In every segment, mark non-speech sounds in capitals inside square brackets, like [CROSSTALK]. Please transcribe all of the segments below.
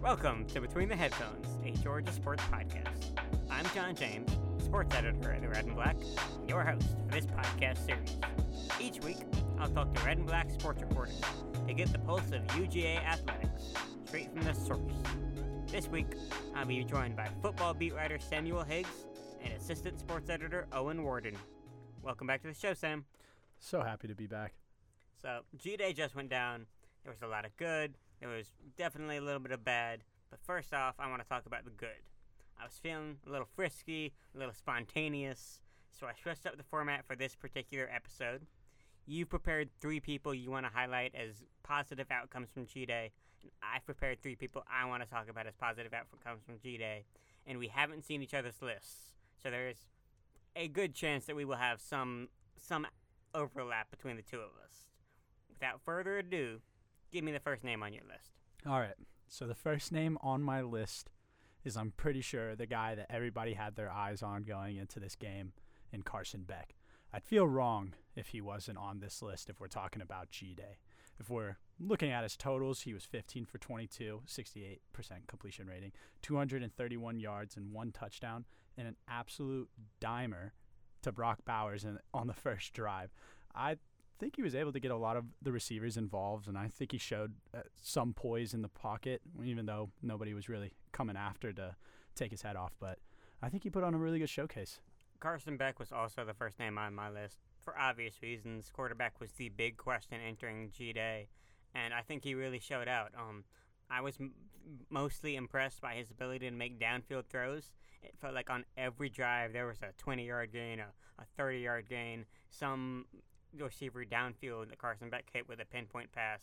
Welcome to Between the Headphones, a Georgia sports podcast. I'm John James, sports editor at the Red and Black, and your host for this podcast series. Each week, I'll talk to Red and Black sports reporters to get the pulse of UGA athletics straight from the source. This week, I'll be joined by football beat writer Samuel Higgs and assistant sports editor Owen Warden. Welcome back to the show, Sam. So happy to be back. So, G Day just went down. There was a lot of good, there was definitely a little bit of bad. But first off, I want to talk about the good. I was feeling a little frisky, a little spontaneous, so I switched up the format for this particular episode. You've prepared three people you want to highlight as positive outcomes from G Day, and I've prepared three people I want to talk about as positive outcomes from G Day, and we haven't seen each other's lists, so there's a good chance that we will have some some overlap between the two of us. Without further ado, give me the first name on your list. All right. So the first name on my list is I'm pretty sure the guy that everybody had their eyes on going into this game in Carson Beck. I'd feel wrong if he wasn't on this list if we're talking about G Day. If we're looking at his totals, he was 15 for 22, 68% completion rating, 231 yards and one touchdown, and an absolute dimer to Brock Bowers in, on the [LAUGHS] first drive. I think he was able to get a lot of the receivers involved, and I think he showed uh, some poise in the pocket, even though nobody was really coming after to take his head off. But I think he put on a really good showcase. Carson Beck was also the first name on my list for obvious reasons. Quarterback was the big question entering G Day, and I think he really showed out. Um, I was m- mostly impressed by his ability to make downfield throws. It felt like on every drive there was a 20 yard gain, a, a 30 yard gain, some receiver downfield that Carson Beck hit with a pinpoint pass.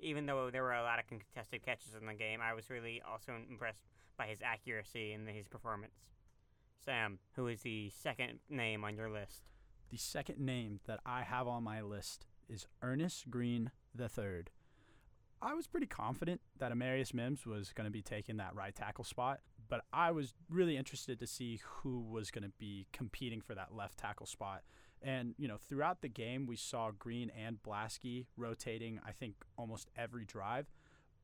Even though there were a lot of contested catches in the game, I was really also impressed by his accuracy and his performance. Sam, who is the second name on your list? The second name that I have on my list is Earnest Greene III. I was pretty confident that Amarius Mims was going to be taking that right tackle spot, but I was really interested to see who was going to be competing for that left tackle spot. And, you know, throughout the game, we saw Greene and Blaske rotating, I think, almost every drive.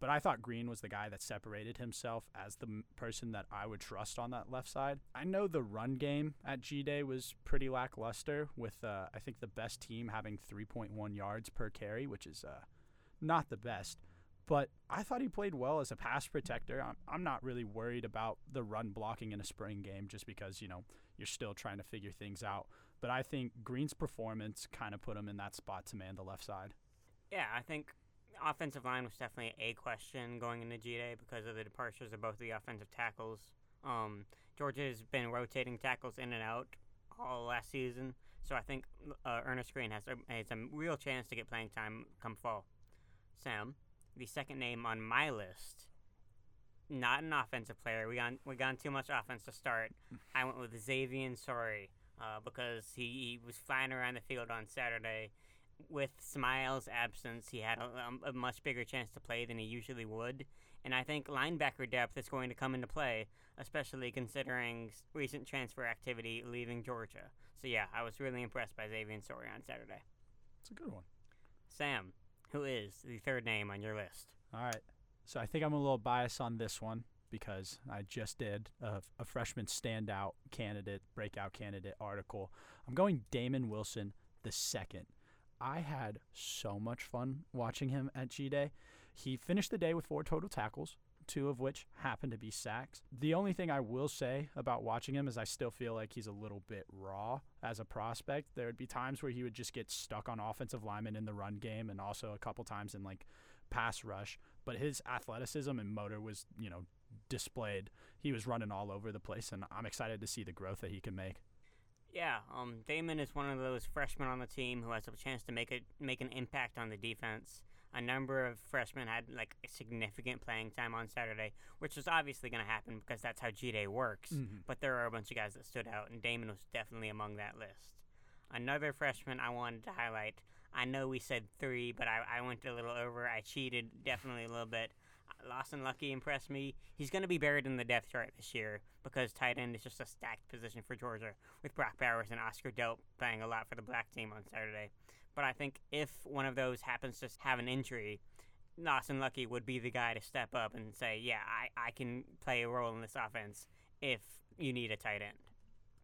But I thought Greene was the guy that separated himself as the person that I would trust on that left side. I know the run game at G Day was pretty lackluster, with uh, I think the best team having 3.1 yards per carry, which is uh, not the best. But I thought he played well as a pass protector. I'm, I'm not really worried about the run blocking in a spring game just because, you know, you're still trying to figure things out. But I think Greene's performance kind of put him in that spot to man the left side. Yeah, I think offensive line was definitely a question going into G Day because of the departures of both the offensive tackles. Um, Georgia has been rotating tackles in and out all last season, so I think uh, Earnest Greene has a, has a real chance to get playing time come fall. Sam, the second name on my list, not an offensive player. We got we got too much offense to start. I went with Xavian Sorey uh, because he, he was flying around the field on Saturday. With Smiles' absence, he had a, a, much bigger chance to play than he usually would. And I think linebacker depth is going to come into play, especially considering recent transfer activity leaving Georgia. So, yeah, I was really impressed by Xavian Sorey on Saturday. It's a good one. Sam, who is the third name on your list? All right. So I think I'm a little biased on this one because I just did a, a freshman standout candidate, breakout candidate article. I'm going Damon Wilson the second. I had so much fun watching him at G Day. He finished the day with four total tackles, two of which happened to be sacks. The only thing I will say about watching him is I still feel like he's a little bit raw as a prospect. There would be times where he would just get stuck on offensive linemen in the run game and also a couple times in like pass rush, but his athleticism and motor was, you know, displayed. He was running all over the place and I'm excited to see the growth that he can make. Yeah, um, Damon is one of those freshmen on the team who has a chance to make a make an impact on the defense a number of freshmen had like significant playing time on Saturday, which was obviously going to happen because that's how G Day works. Mm-hmm. But there are a bunch of guys that stood out, and Damon was definitely among that list. Another freshman I wanted to highlight. I know we said three, but I, I went a little over. I cheated definitely a little bit. Uh, Lawson Luckie impressed me. He's going to be buried in the depth chart this year because tight end is just a stacked position for Georgia, with Brock Bowers and Oscar Delp playing a lot for the black team on Saturday. But I think if one of those happens to have an injury, Lawson Luckie would be the guy to step up and say, yeah, I, I can play a role in this offense if you need a tight end.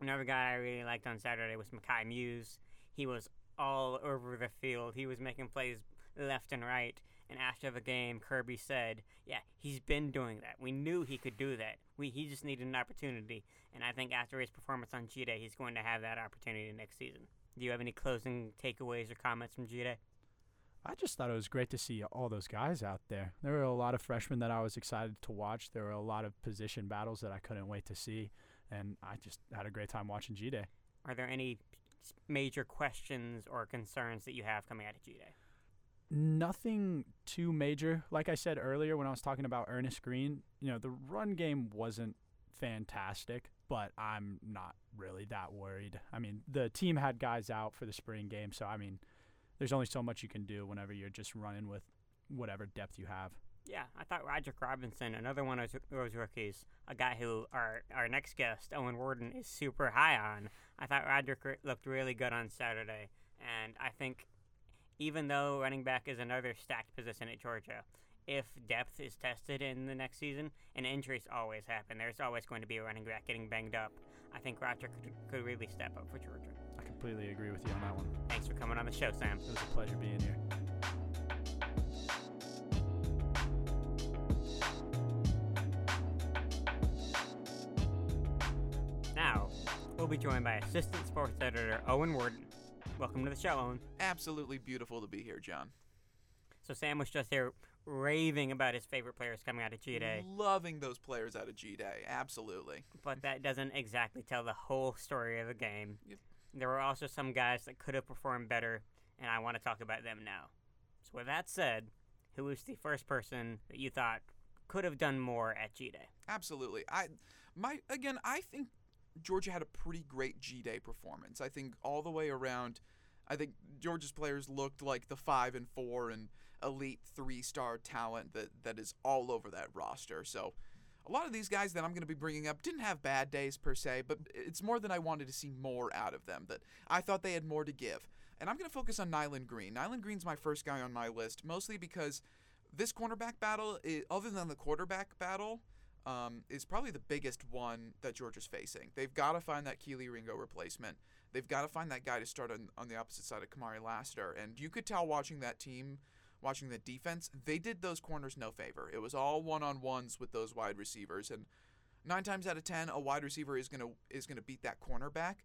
Another guy I really liked on Saturday was Mekhi Mews. He was all over the field. He was making plays left and right. And after the game, Kirby said, "Yeah, he's been doing that. We knew he could do that. We he just needed an opportunity." And I think after his performance on G Day, he's going to have that opportunity next season. Do you have any closing takeaways or comments from G Day? I just thought it was great to see all those guys out there. There were a lot of freshmen that I was excited to watch. There were a lot of position battles that I couldn't wait to see, and I just had a great time watching G Day. Are there any major questions or concerns that you have coming out of G Day? Nothing too major. Like I said earlier when I was talking about Earnest Greene, you know, the run game wasn't fantastic, but I'm not really that worried. I mean, the team had guys out for the spring game, so I mean, there's only so much you can do whenever you're just running with whatever depth you have. Yeah, I thought Roger Robinson, another one of those rookies, a guy who our our next guest, Owen Warden, is super high on. I thought Roderick looked really good on Saturday, and I think even though running back is another stacked position at Georgia, if depth is tested in the next season, and injuries always happen, there's always going to be a running back getting banged up. I think Roger could, could really step up for Georgia. I completely agree with you on that one. Thanks for coming on the show, Sam. It was a pleasure being here. Be joined by Assistant Sports Editor Owen Warden. Welcome to the show, Owen. Absolutely beautiful to be here, John. So Sam was just here raving about his favorite players coming out of G Day. Loving those players out of G Day, absolutely. But that doesn't exactly tell the whole story of the game. Yep. There were also some guys that could have performed better, and I want to talk about them now. So with that said, who was the first person that you thought could have done more at G Day? Absolutely. I my again, I think Georgia had a pretty great G Day performance. I think all the way around I think Georgia's players looked like the five and four and elite three star talent that, that is all over that roster. So a lot of these guys that I'm going to be bringing up didn't have bad days per se, but it's more than I wanted to see more out of them. That I thought they had more to give. And I'm going to focus on Nyland Green. Nyland Green's my first guy on my list, mostly because this cornerback battle, eh, other than the quarterback battle, um, is probably the biggest one that Georgia's facing. They've got to find that Kelee Ringo replacement. They've got to find that guy to start on, on the opposite side of Kamari Lassiter. And you could tell watching that team, watching the defense, they did those corners no favor. It was all one on ones with those wide receivers. And nine times out of ten, a wide receiver is gonna is gonna beat that cornerback.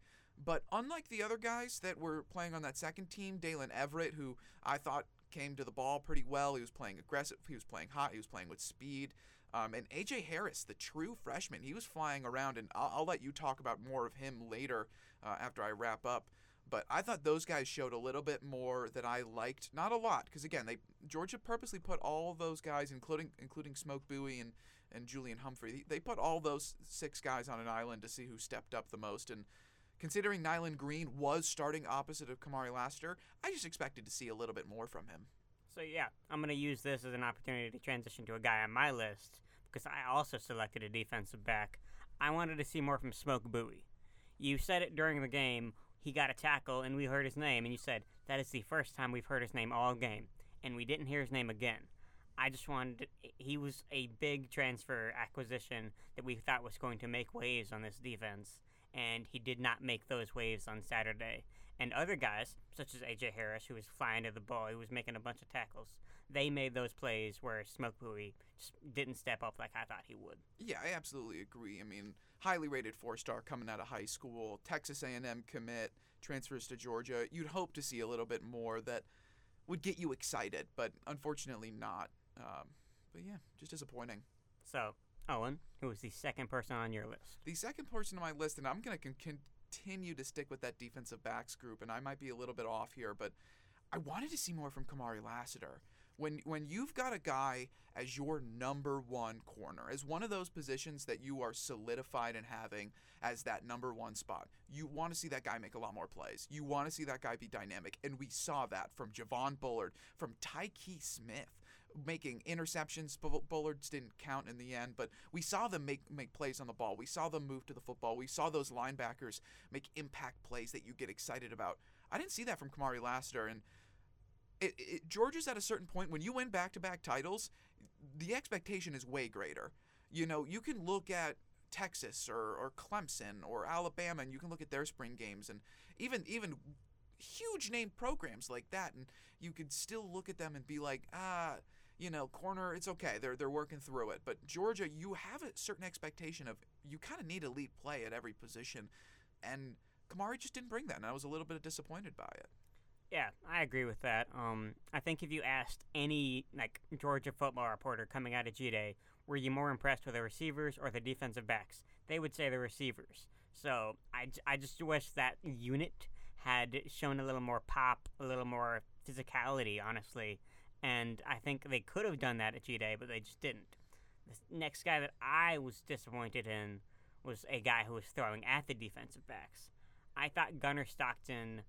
But unlike the other guys that were playing on that second team, Daylen Everette, who I thought came to the ball pretty well, he was playing aggressive, he was playing hot, he was playing with speed. Um, and AJ Harris, the true freshman, he was flying around, and I'll, I'll let you talk about more of him later uh, after I wrap up. But I thought those guys showed a little bit more that I liked, not a lot, because again, they Georgia purposely put all those guys, including including Smoke Bowie and and Julian Humphrey, they put all those six guys on an island to see who stepped up the most. And considering Nyland Green was starting opposite of Kamari Lassiter, I just expected to see a little bit more from him. So yeah, I'm going to use this as an opportunity to transition to a guy on my list because I also selected a defensive back. I wanted to see more from Smoke Bowie. You said it during the game. He got a tackle, and we heard his name, and you said that is the first time we've heard his name all game, and we didn't hear his name again. I just wanted. To, he was a big transfer acquisition that we thought was going to make waves on this defense, and he did not make those waves on Saturday. And other guys, such as AJ Harris, who was flying to the ball, who was making a bunch of tackles, they made those plays where Smoke Bowie just didn't step up like I thought he would. Yeah, I absolutely agree. I mean, highly rated four-star coming out of high school, Texas A&M commit, transfers to Georgia. You'd hope to see a little bit more that would get you excited, but unfortunately not. Um, but yeah, just disappointing. So, Owen, who was the second person on your list? The second person on my list, and I'm going to con- continue to stick with that defensive backs group, and I might be a little bit off here, but I wanted to see more from Kamari Lassiter when when you've got a guy as your number one corner, as one of those positions that you are solidified in having as that number one spot, you want to see that guy make a lot more plays. You want to see that guy be dynamic, and we saw that from Javon Bullard, from Tykee Smith. Making interceptions, Bullards didn't count in the end, but we saw them make make plays on the ball. We saw them move to the football. We saw those linebackers make impact plays that you get excited about. I didn't see that from Kamari Lassiter, and it, it, Georgia's at a certain point when you win back-to-back titles, the expectation is way greater. You know, you can look at Texas or, or Clemson or Alabama, and you can look at their spring games, and even even huge name programs like that, and you could still look at them and be like, ah, you know, corner, it's okay. They're they're working through it. But Georgia, you have a certain expectation of you kind of need elite play at every position, and Kamari just didn't bring that, and I was a little bit disappointed by it. Yeah, I agree with that. Um, I think if you asked any like Georgia football reporter coming out of G Day, were you more impressed with the receivers or the defensive backs? They would say the receivers. So I, I just wish that unit had shown a little more pop, a little more physicality, honestly. And I think they could have done that at G Day, but they just didn't. The next guy that I was disappointed in was a guy who was throwing at the defensive backs. I thought Gunner Stockton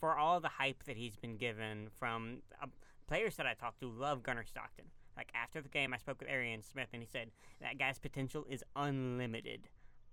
for all the hype that he's been given from uh, players that I talked to, love Gunner Stockton. Like after the game, I spoke with Arian Smith, and he said that guy's potential is unlimited.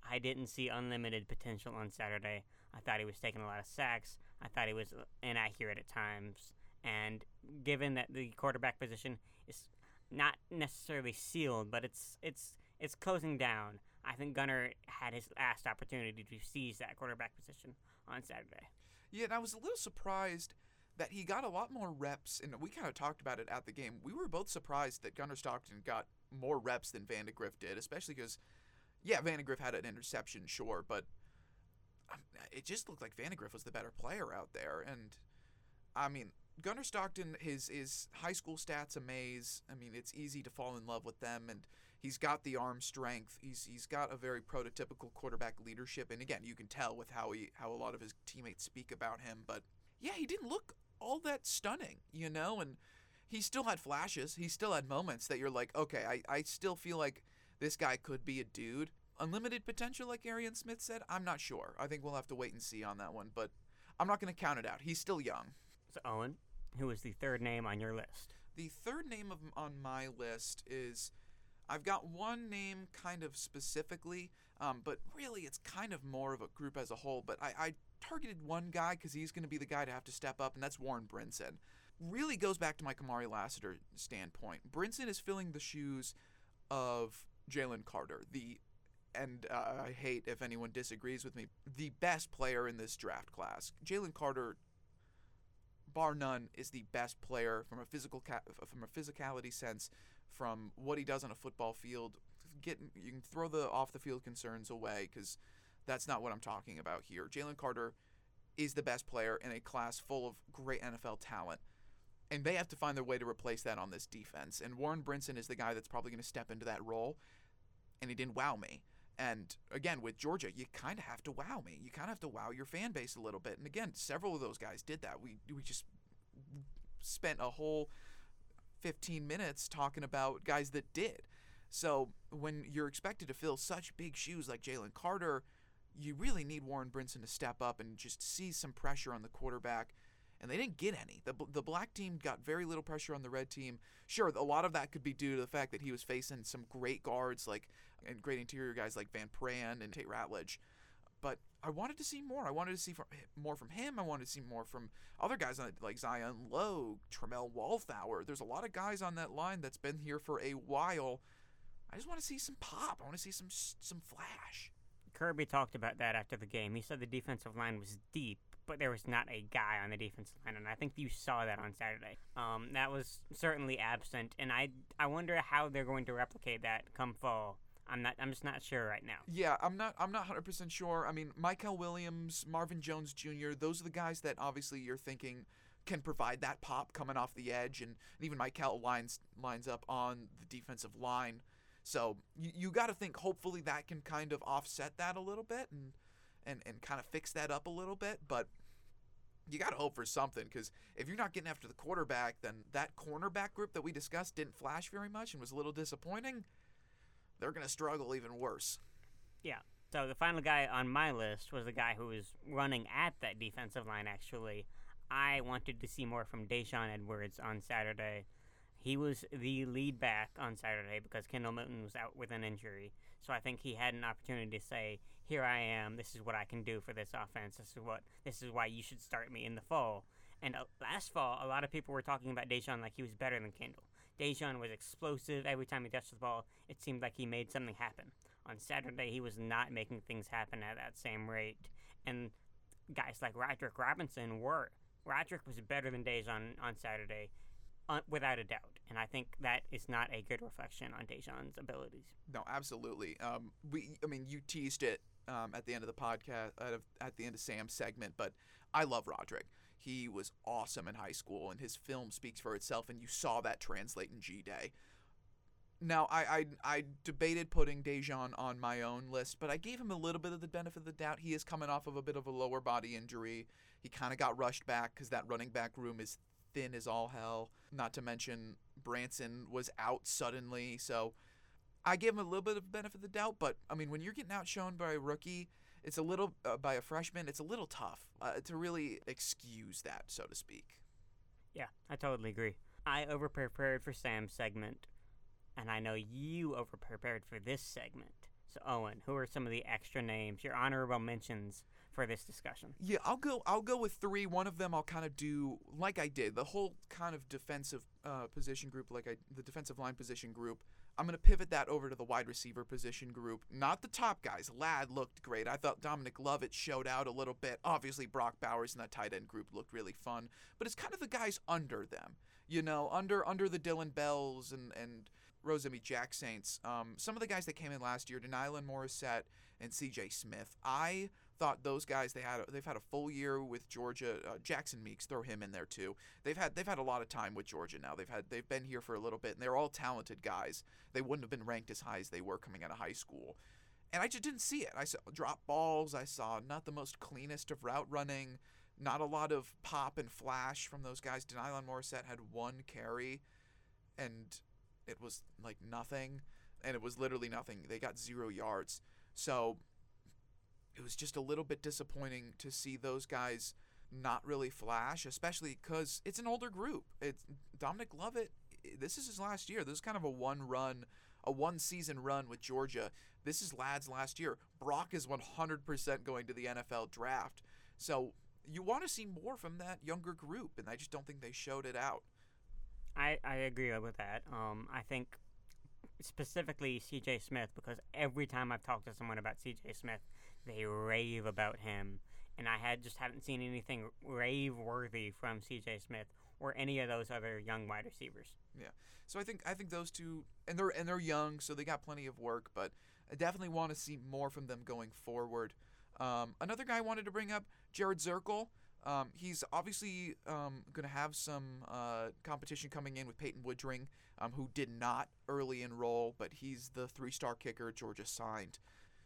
I didn't see unlimited potential on Saturday. I thought he was taking a lot of sacks. I thought he was uh, inaccurate at times. And given that the quarterback position is not necessarily sealed, but it's it's it's closing down, I think Gunner had his last opportunity to seize that quarterback position on Saturday. Yeah, and I was a little surprised that he got a lot more reps, and we kind of talked about it at the game. We were both surprised that Gunner Stockton got more reps than Vandagriff did, especially because, yeah, Vandagriff had an interception, sure, but um, it just looked like Vandagriff was the better player out there. And I mean, Gunner Stockton, his his high school stats amaze. I mean, it's easy to fall in love with them, and he's got the arm strength. He's he's got a very prototypical quarterback leadership, and again, you can tell with how he how a lot of his teammates speak about him. But yeah, he didn't look all that stunning, you know, and he still had flashes. He still had moments that you're like, okay, I, I still feel like this guy could be a dude. Unlimited potential, like Arian Smith said, I'm not sure. I think we'll have to wait and see on that one, but I'm not going to count it out. He's still young. So Owen, who is the third name on your list? The third name of, on my list is I've got one name kind of specifically, um, but really it's kind of more of a group as a whole. But I, I targeted one guy because he's going to be the guy to have to step up, and that's Warren Brinson. Really goes back to my Kamari Lassiter standpoint. Brinson is filling the shoes of Jalen Carter, the and uh, I hate if anyone disagrees with me, the best player in this draft class. Jalen Carter, bar none, is the best player from a physical ca- from a physicality sense, from what he does on a football field. Get you can throw the off the field concerns away because that's not what I'm talking about here. Jalen Carter is the best player in a class full of great NFL talent. And they have to find their way to replace that on this defense. And Warren Brinson is the guy that's probably going to step into that role. And he didn't wow me. And again, with Georgia, you kind of have to wow me. You kind of have to wow your fan base a little bit. And again, several of those guys did that. We we just spent a whole 15 minutes talking about guys that did. So when you're expected to fill such big shoes like Jalen Carter, you really need Warren Brinson to step up and just see some pressure on the quarterback. And they didn't get any. The, the black team got very little pressure on the red team. Sure, a lot of that could be due to the fact that he was facing some great guards like and great interior guys like Van Pran and Tate Ratledge. But I wanted to see more. I wanted to see from, more from him. I wanted to see more from other guys on like Zion Logue, Tramel Walthour. There's a lot of guys on that line that's been here for a while. I just want to see some pop. I want to see some some flash. Kirby talked about that after the game. He said the defensive line was deep, but there was not a guy on the defensive line, and I think you saw that on Saturday. Um, that was certainly absent, and I I wonder how they're going to replicate that come fall. I'm not. I'm just not sure right now. Yeah, I'm not. I'm not 100 percent sure. I mean, Mykel Williams, Marvin Jones Jr. Those are the guys that obviously you're thinking can provide that pop coming off the edge, and, and even Mykel lines lines up on the defensive line. So you, you got to think hopefully that can kind of offset that a little bit and and and kind of fix that up a little bit, but you got to hope for something because if you're not getting after the quarterback, then that cornerback group that we discussed didn't flash very much and was a little disappointing. They're going to struggle even worse. Yeah. So the final guy on my list was the guy who was running at that defensive line. Actually, I wanted to see more from Daijun Edwards on Saturday. He was the lead back on Saturday because Kendall Milton was out with an injury. So I think he had an opportunity to say, "Here I am. This is what I can do for this offense. This is what. This is why you should start me in the fall." And uh, last fall, a lot of people were talking about Daijun like he was better than Kendall. Daijun was explosive every time he touched the ball. It seemed like he made something happen. On Saturday, he was not making things happen at that same rate. And guys like Roderick Robinson were. Roderick was better than Daijun on Saturday, uh, without a doubt. And I think that is not a good reflection on Daijun's abilities. No, absolutely. Um, we, I mean, you teased it um, at the end of the podcast, at, at the end of Sam's segment, but I love Roderick. He was awesome in high school, and his film speaks for itself, and you saw that translate in G Day. Now, I, I, I debated putting Daijun on my own list, but I gave him a little bit of the benefit of the doubt. He is coming off of a bit of a lower body injury. He kind of got rushed back because that running back room is thin as all hell. Not to mention Branson was out suddenly, so I gave him a little bit of benefit of the doubt. But I mean, when you're getting outshone by a rookie, it's a little uh, by a freshman. It's a little tough uh, to really excuse that, so to speak. Yeah, I totally agree. I overprepared for Sam's segment, and I know you overprepared for this segment. So, Owen, who are some of the extra names, your honorable mentions for this discussion? Yeah, I'll go. I'll go with three. One of them I'll kind of do like I did the whole kind of defensive uh, position group, like I the defensive line position group. I'm going to pivot that over to the wide receiver position group. Not the top guys. Ladd looked great. I thought Dominic Lovett showed out a little bit. Obviously, Brock Bowers and that tight end group looked really fun. But it's kind of the guys under them. You know, under under the Dillon Bells and and Rosemy-Jacksaints. Um, some of the guys that came in last year, De'Nylon Morrissette and C.J. Smith. I thought those guys they had they've had a full year with Georgia. Uh, Jackson Meeks, throw him in there too. They've had they've had a lot of time with Georgia now. They've had they've been here for a little bit, and they're all talented guys. They wouldn't have been ranked as high as they were coming out of high school. And I just didn't see it. I saw drop balls. I saw not the most cleanest of route running. Not a lot of pop and flash from those guys. De'Nylon Morrissette had one carry, and it was like nothing. And it was literally nothing. They got zero yards. So it was just a little bit disappointing to see those guys not really flash, especially because it's an older group. It's Dominic Lovett. This is his last year. This is kind of a one run, a one season run with Georgia. This is Ladd's last year. Brock is 100% going to the NFL draft. So you want to see more from that younger group, and I just don't think they showed it out. I, I agree with that. Um, I think specifically CJ Smith because every time I've talked to someone about CJ Smith, they rave about him, and I had just haven't seen anything rave worthy from C.J. Smith or any of those other young wide receivers. Yeah, so I think I think those two, and they're and they're young, so they got plenty of work, but I definitely want to see more from them going forward. Um, another guy I wanted to bring up, Jared Zirkel. Um, he's obviously um, going to have some uh, competition coming in with Peyton Woodring, um, who did not early enroll, but he's the three-star kicker Georgia signed.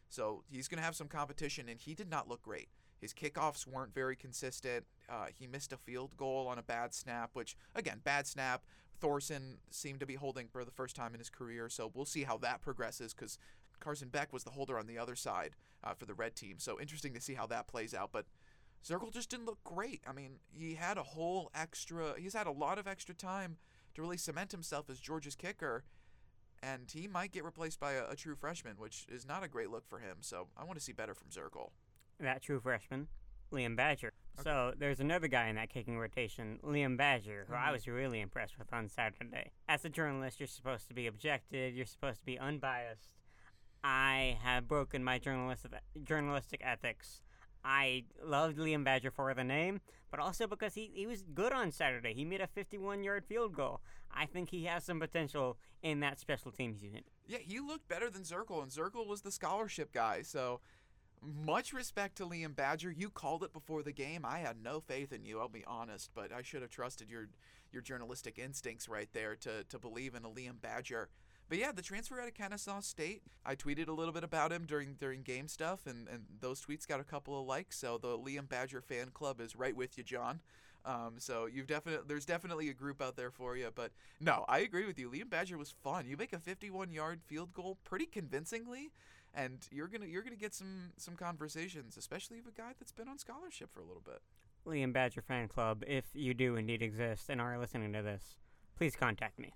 So he's going to have some competition, and he did not look great. His kickoffs weren't very consistent. Uh, he missed a field goal on a bad snap, which, again, bad snap. Thorson seemed to be holding for the first time in his career, so we'll see how that progresses because Carson Beck was the holder on the other side uh, for the red team. So interesting to see how that plays out. But Zirkel just didn't look great. I mean, he had a whole extra, he's had a lot of extra time to really cement himself as Georgia's kicker and he might get replaced by a, a, true freshman, which is not a great look for him. So I want to see better from Zirkel. That true freshman, Liam Badger. Okay. So there's another guy in that kicking rotation, Liam Badger, who mm-hmm. I was really impressed with on Saturday. As a journalist, you're supposed to be objective. You're supposed to be unbiased. I have broken my journalistic journalistic ethics. I loved Liam Badger for the name, but also because he, he was good on Saturday. He made a 51 yard field goal. I think he has some potential in that special teams unit. Yeah, he looked better than Zirkel, and Zirkel was the scholarship guy. So much respect to Liam Badger. You called it before the game. I had no faith in you, I'll be honest, but I should have trusted your your journalistic instincts right there to, to believe in a Liam Badger. But yeah, the transfer out of Kennesaw State, I tweeted a little bit about him during during game stuff, and, and those tweets got a couple of likes. So the Liam Badger fan club is right with you, John. Um, so you've definitely there's definitely a group out there for you. But no, I agree with you. Liam Badger was fun. You make a 51 yard field goal pretty convincingly, and you're gonna you're gonna get some some conversations, especially with a guy that's been on scholarship for a little bit. Liam Badger fan club, if you do indeed exist and are listening to this, please contact me.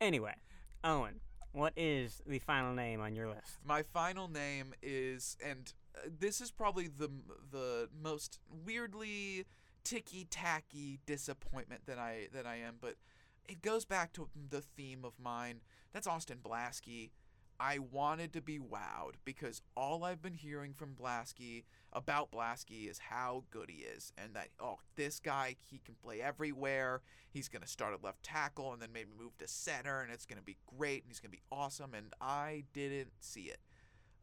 Anyway. Owen, what is the final name on your list? My final name is, and uh, this is probably the the most weirdly ticky tacky disappointment that I that I am, but it goes back to the theme of mine. That's Austin Blaske. I wanted to be wowed because all I've been hearing from Blaske about Blaske is how good he is and that oh this guy he can play everywhere. He's going to start at left tackle and then maybe move to center and it's going to be great and he's going to be awesome and I didn't see it.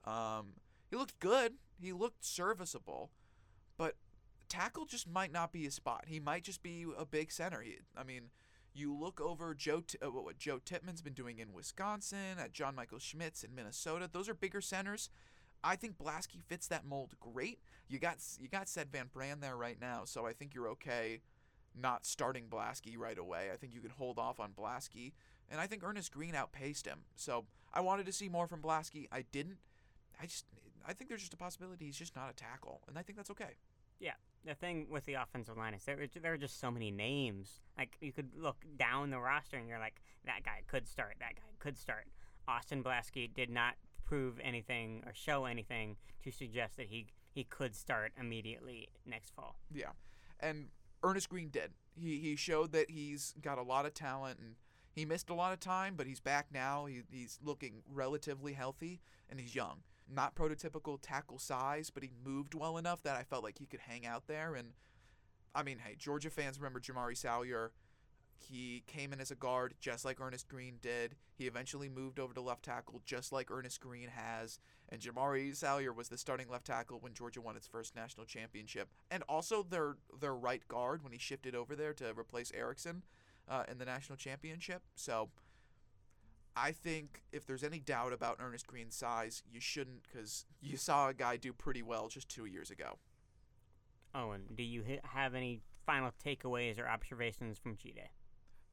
Um, he looked good. He looked serviceable, but tackle just might not be his spot. He might just be a big center. He, I mean, you look over Joe T- uh, what Joe Tippmann's been doing in Wisconsin, at John Michael Schmitz in Minnesota. Those are bigger centers. I think Blaske fits that mold great. You got you got Seth Van Pran there right now, so I think you're okay not starting Blaske right away. I think you can hold off on Blaske, and I think Earnest Greene outpaced him. So I wanted to see more from Blaske. I didn't. I just I think there's just a possibility he's just not a tackle, and I think that's okay. Yeah, the thing with the offensive line is there there are just so many names. Like you could look down the roster and you're like, that guy could start. That guy could start. Austin Blaske did not prove anything or show anything to suggest that he he could start immediately next fall. Yeah, and Earnest Greene did. He he showed that he's got a lot of talent and he missed a lot of time, but he's back now. He, he's looking relatively healthy and he's young not prototypical tackle size, but he moved well enough that I felt like he could hang out there. And I mean, hey, Georgia fans remember Jamaree Salyer. He came in as a guard just like Earnest Greene did. He eventually moved over to left tackle just like Earnest Greene has. And Jamaree Salyer was the starting left tackle when Georgia won its first national championship. And also their their right guard when he shifted over there to replace Ericson uh, in the national championship. So I think if there's any doubt about Earnest Greene's size, you shouldn't because you saw a guy do pretty well just two years ago. Owen, do you have any final takeaways or observations from G Day?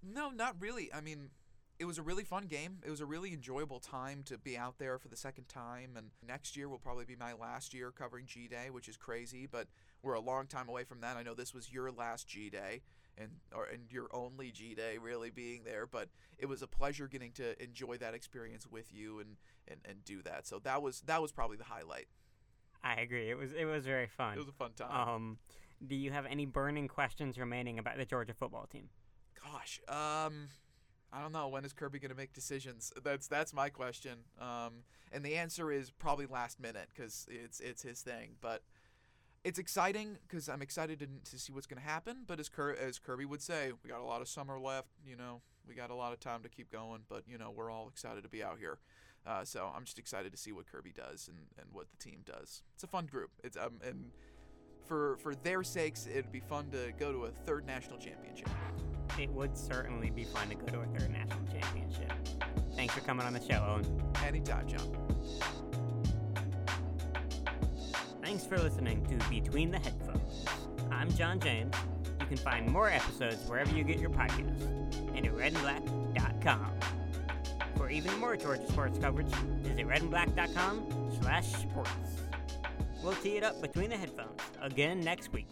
No, not really. I mean, it was a really fun game. It was a really enjoyable time to be out there for the second time. And next year will probably be my last year covering G Day, which is crazy, but we're a long time away from that. I know this was your last G Day and or and your only G Day really being there. But it was a pleasure getting to enjoy that experience with you and, and, and do that. So that was that was probably the highlight. I agree. It was it was very fun. It was a fun time. Um, do you have any burning questions remaining about the Georgia football team? Gosh, um, I don't know. When is Kirby going to make decisions? That's that's my question. Um, and the answer is probably last minute because it's it's his thing. But it's exciting because I'm excited to, to see what's going to happen. But as, Cur- as Kirby would say, we got a lot of summer left. You know, we got a lot of time to keep going. But you know, we're all excited to be out here. Uh, so I'm just excited to see what Kirby does and, and what the team does. It's a fun group. It's um and for for their sakes, it'd be fun to go to a third national championship. It would certainly be fun to go to a third national championship. Thanks for coming on the show, Owen. Anytime, John. Thanks for listening to Between the Headphones. I'm John James. You can find more episodes wherever you get your podcasts and at redandblack.com. For even more Georgia sports coverage, visit redandblack.com slash sports. We'll tee it up between the headphones again next week.